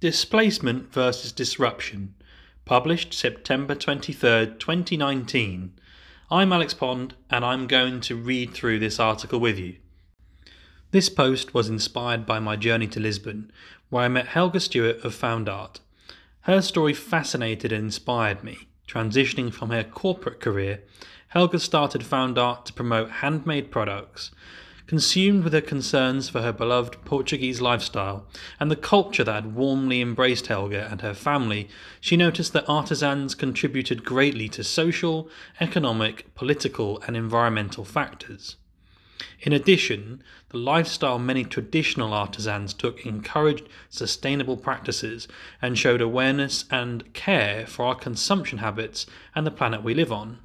Displacement versus Disruption, published September 23rd, 2019. I'm Alex Pond, and I'm going to read through this article with you. This post was inspired by my journey to Lisbon, where I met Helga Stewart of Found Art. Her story fascinated and inspired me. Transitioning from her corporate career, Helga started Found Art to promote handmade products Consumed with her concerns for her beloved Portuguese lifestyle and the culture that had warmly embraced Helga and her family, she noticed that artisans contributed greatly to social, economic, political, and environmental factors. In addition, the lifestyle many traditional artisans took encouraged sustainable practices and showed awareness and care for our consumption habits and the planet we live on.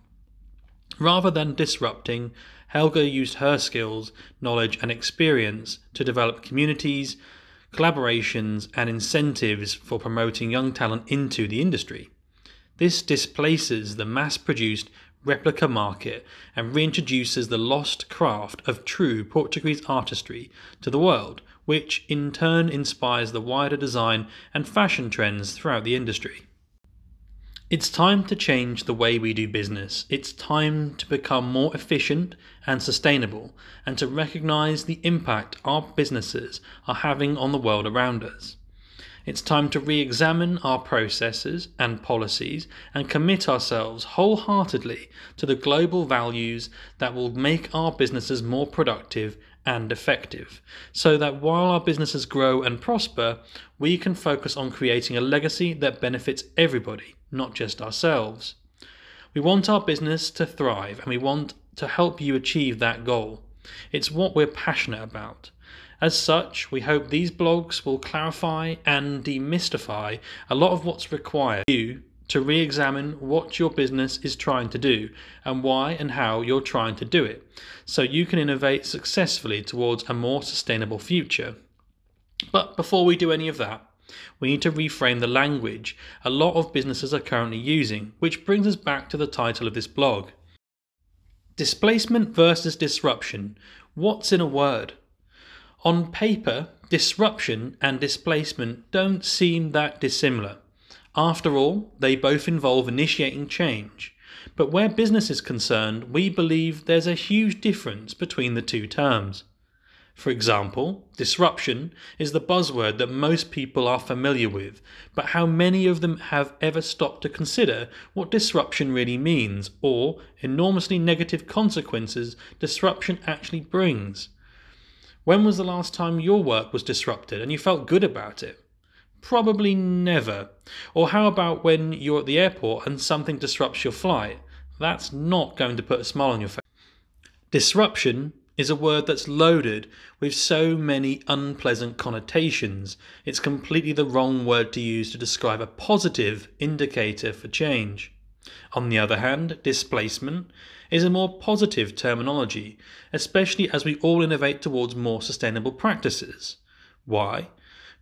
Rather than disrupting, Helga used her skills, knowledge, and experience to develop communities, collaborations, and incentives for promoting young talent into the industry. This displaces the mass produced replica market and reintroduces the lost craft of true Portuguese artistry to the world, which in turn inspires the wider design and fashion trends throughout the industry. It's time to change the way we do business. It's time to become more efficient and sustainable and to recognize the impact our businesses are having on the world around us. It's time to re examine our processes and policies and commit ourselves wholeheartedly to the global values that will make our businesses more productive and effective, so that while our businesses grow and prosper, we can focus on creating a legacy that benefits everybody, not just ourselves. We want our business to thrive and we want to help you achieve that goal. It's what we're passionate about. As such, we hope these blogs will clarify and demystify a lot of what's required you to re examine what your business is trying to do and why and how you're trying to do it, so you can innovate successfully towards a more sustainable future. But before we do any of that, we need to reframe the language a lot of businesses are currently using, which brings us back to the title of this blog. Displacement versus disruption. What's in a word? On paper, disruption and displacement don't seem that dissimilar. After all, they both involve initiating change. But where business is concerned, we believe there's a huge difference between the two terms. For example, disruption is the buzzword that most people are familiar with, but how many of them have ever stopped to consider what disruption really means or enormously negative consequences disruption actually brings? When was the last time your work was disrupted and you felt good about it? Probably never. Or how about when you're at the airport and something disrupts your flight? That's not going to put a smile on your face. Disruption is a word that's loaded with so many unpleasant connotations. It's completely the wrong word to use to describe a positive indicator for change. On the other hand, displacement is a more positive terminology, especially as we all innovate towards more sustainable practices. Why?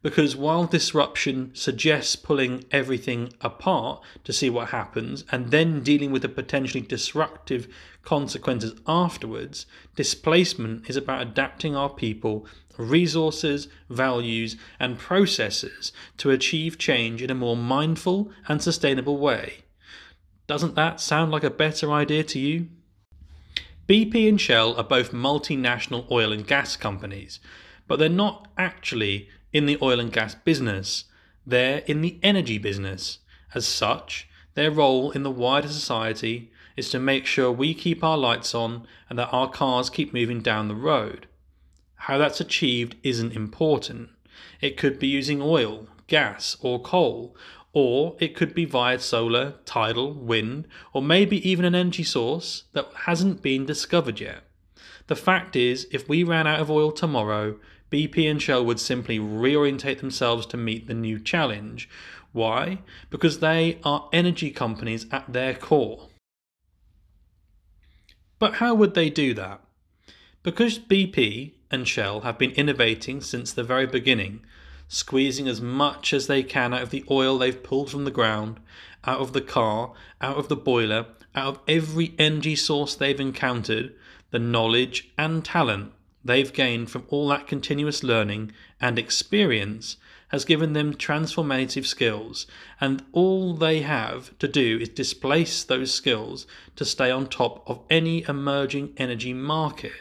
Because while disruption suggests pulling everything apart to see what happens and then dealing with the potentially disruptive consequences afterwards, displacement is about adapting our people, resources, values, and processes to achieve change in a more mindful and sustainable way. Doesn't that sound like a better idea to you? BP and Shell are both multinational oil and gas companies, but they're not actually in the oil and gas business. They're in the energy business. As such, their role in the wider society is to make sure we keep our lights on and that our cars keep moving down the road. How that's achieved isn't important. It could be using oil, gas, or coal, or it could be via solar, tidal, wind, or maybe even an energy source that hasn't been discovered yet. The fact is, if we ran out of oil tomorrow, BP and Shell would simply reorientate themselves to meet the new challenge. Why? Because they are energy companies at their core. But how would they do that? Because BP and Shell have been innovating since the very beginning, squeezing as much as they can out of the oil they've pulled from the ground, out of the car, out of the boiler, out of every energy source they've encountered, the knowledge and talent they've gained from all that continuous learning and experience has given them transformative skills, and all they have to do is displace those skills to stay on top of any emerging energy market.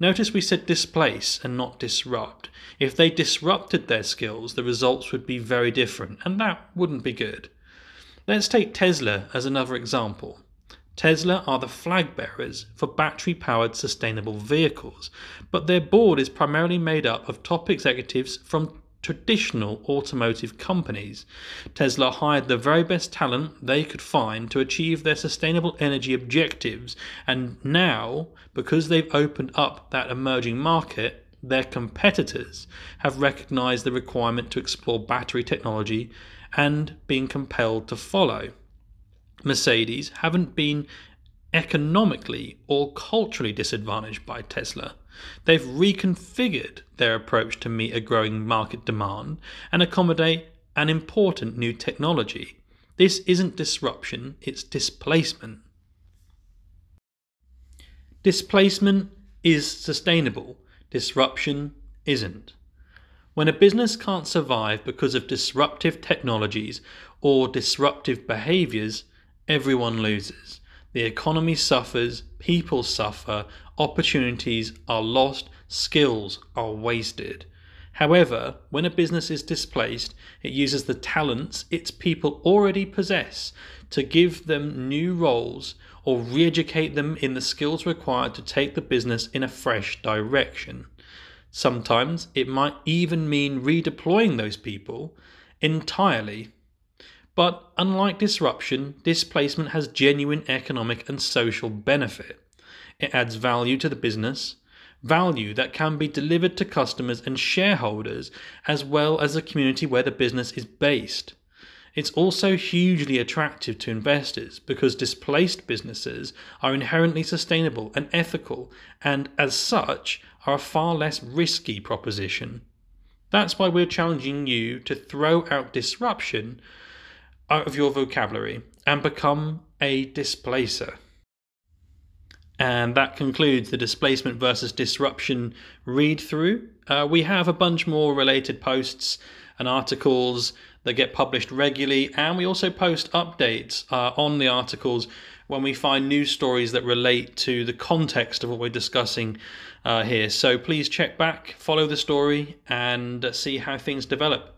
Notice we said displace and not disrupt. If they disrupted their skills, the results would be very different, and that wouldn't be good. Let's take Tesla as another example. Tesla are the flag bearers for battery powered sustainable vehicles, but their board is primarily made up of top executives from traditional automotive companies. Tesla hired the very best talent they could find to achieve their sustainable energy objectives, and now, because they've opened up that emerging market, their competitors have recognized the requirement to explore battery technology and being compelled to follow. Mercedes haven't been economically or culturally disadvantaged by Tesla. They've reconfigured their approach to meet a growing market demand and accommodate an important new technology. This isn't disruption, it's displacement. Displacement is sustainable, disruption isn't. When a business can't survive because of disruptive technologies or disruptive behaviors, everyone loses. The economy suffers, people suffer, opportunities are lost, skills are wasted. However, when a business is displaced, it uses the talents its people already possess to give them new roles or re educate them in the skills required to take the business in a fresh direction. Sometimes it might even mean redeploying those people entirely. But unlike disruption, displacement has genuine economic and social benefit. It adds value to the business, value that can be delivered to customers and shareholders, as well as the community where the business is based. It's also hugely attractive to investors because displaced businesses are inherently sustainable and ethical, and as such, are a far less risky proposition. That's why we're challenging you to throw out disruption out of your vocabulary and become a displacer. And that concludes the displacement versus disruption read through. Uh, we have a bunch more related posts and articles that get published regularly, and we also post updates uh, on the articles when we find news stories that relate to the context of what we're discussing uh, here. So please check back, follow the story, and see how things develop.